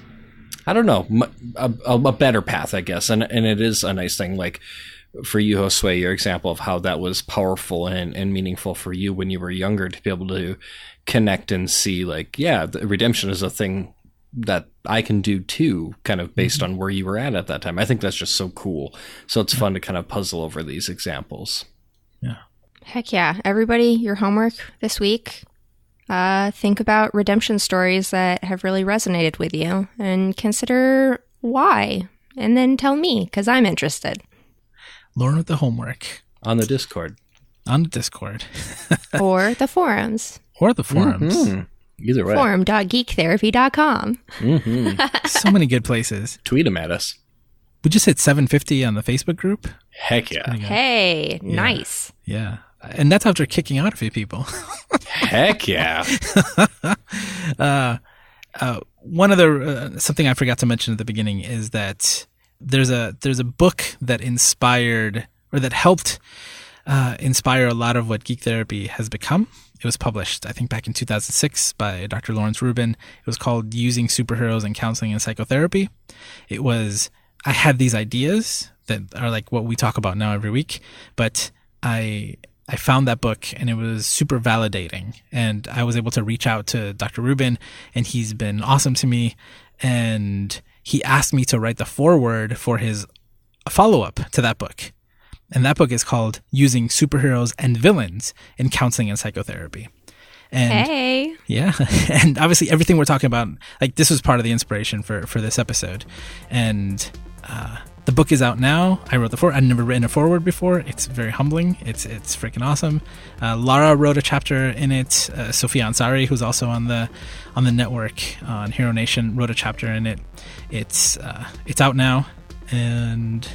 I don't know a better path I guess. And and it is a nice thing like for you, Josue, your example of how that was powerful and, and meaningful for you when you were younger to be able to connect and see, like, yeah, redemption is a thing that I can do too, kind of based on where you were at at that time. I think that's just so cool. So it's fun to kind of puzzle over these examples. Yeah. Heck yeah. Everybody, your homework this week. Uh, think about redemption stories that have really resonated with you and consider why. And then tell me, because I'm interested. Lauren with the homework On the Discord. on the Discord or the forums. or the forums. Mhm. Either way. Forum.geektherapy.com. hmm so many good places. Tweet them at us. We just hit 750 on the Facebook group. Heck yeah. Pretty good. Hey, nice. Yeah. And that's after kicking out a few people. Heck yeah. uh, uh, one of the uh, something I forgot to mention at the beginning is that there's a there's a book that inspired or that helped uh, inspire a lot of what geek therapy has become. It was published, I think, back in 2006 by Dr. Lawrence Rubin. It was called "Using Superheroes in Counseling and Play Therapy." It was I had these ideas that are like what we talk about now every week, but I I found that book and it was super validating. And I was able to reach out to Dr. Rubin, and he's been awesome to me. And he asked me to write the foreword for his follow up to that book. And that book is called Using Superheroes and Villains in Counseling and Play Therapy. And Hey. yeah, and obviously everything we're talking about, like this was part of the inspiration for for this episode, and uh, the book is out now. I wrote the foreword. I've never written a foreword before. It's very humbling. It's it's freaking awesome. Uh, Lara wrote a chapter in it. Uh, Sophia Ansari, who's also on the on the network on Hero Nation, wrote a chapter in it. It's uh, it's out now, and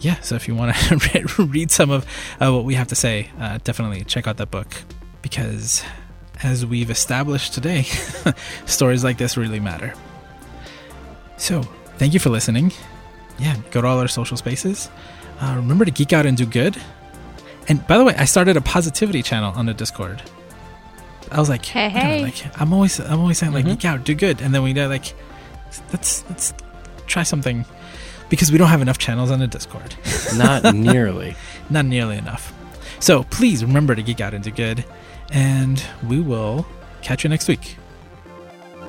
yeah. So if you want to read some of uh, what we have to say, uh, definitely check out that book because as we've established today, stories like this really matter. So, thank you for listening. Yeah, go to all our social spaces. Uh, remember to geek out and do good. And by the way, I started a positivity channel on the Discord. I was like, Hey, know, hey. like I'm always I'm always saying like geek out, do good, and then we did like let's let's try something because we don't have enough channels on the Discord, Not nearly. not nearly enough. So please remember to geek out and do good, and we will catch you next week.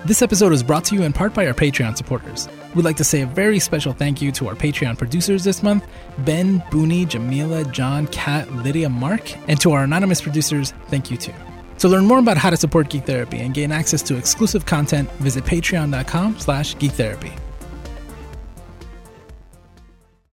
This episode is brought to you in part by our Patreon supporters. We'd like to say a very special thank you to our Patreon producers this month Ben, Booney, Jamila, John, Kat, Lydia, Mark, and to our anonymous producers, thank you too. To learn more about how to support Geek Therapy and gain access to exclusive content, visit patreon.com slash geektherapy.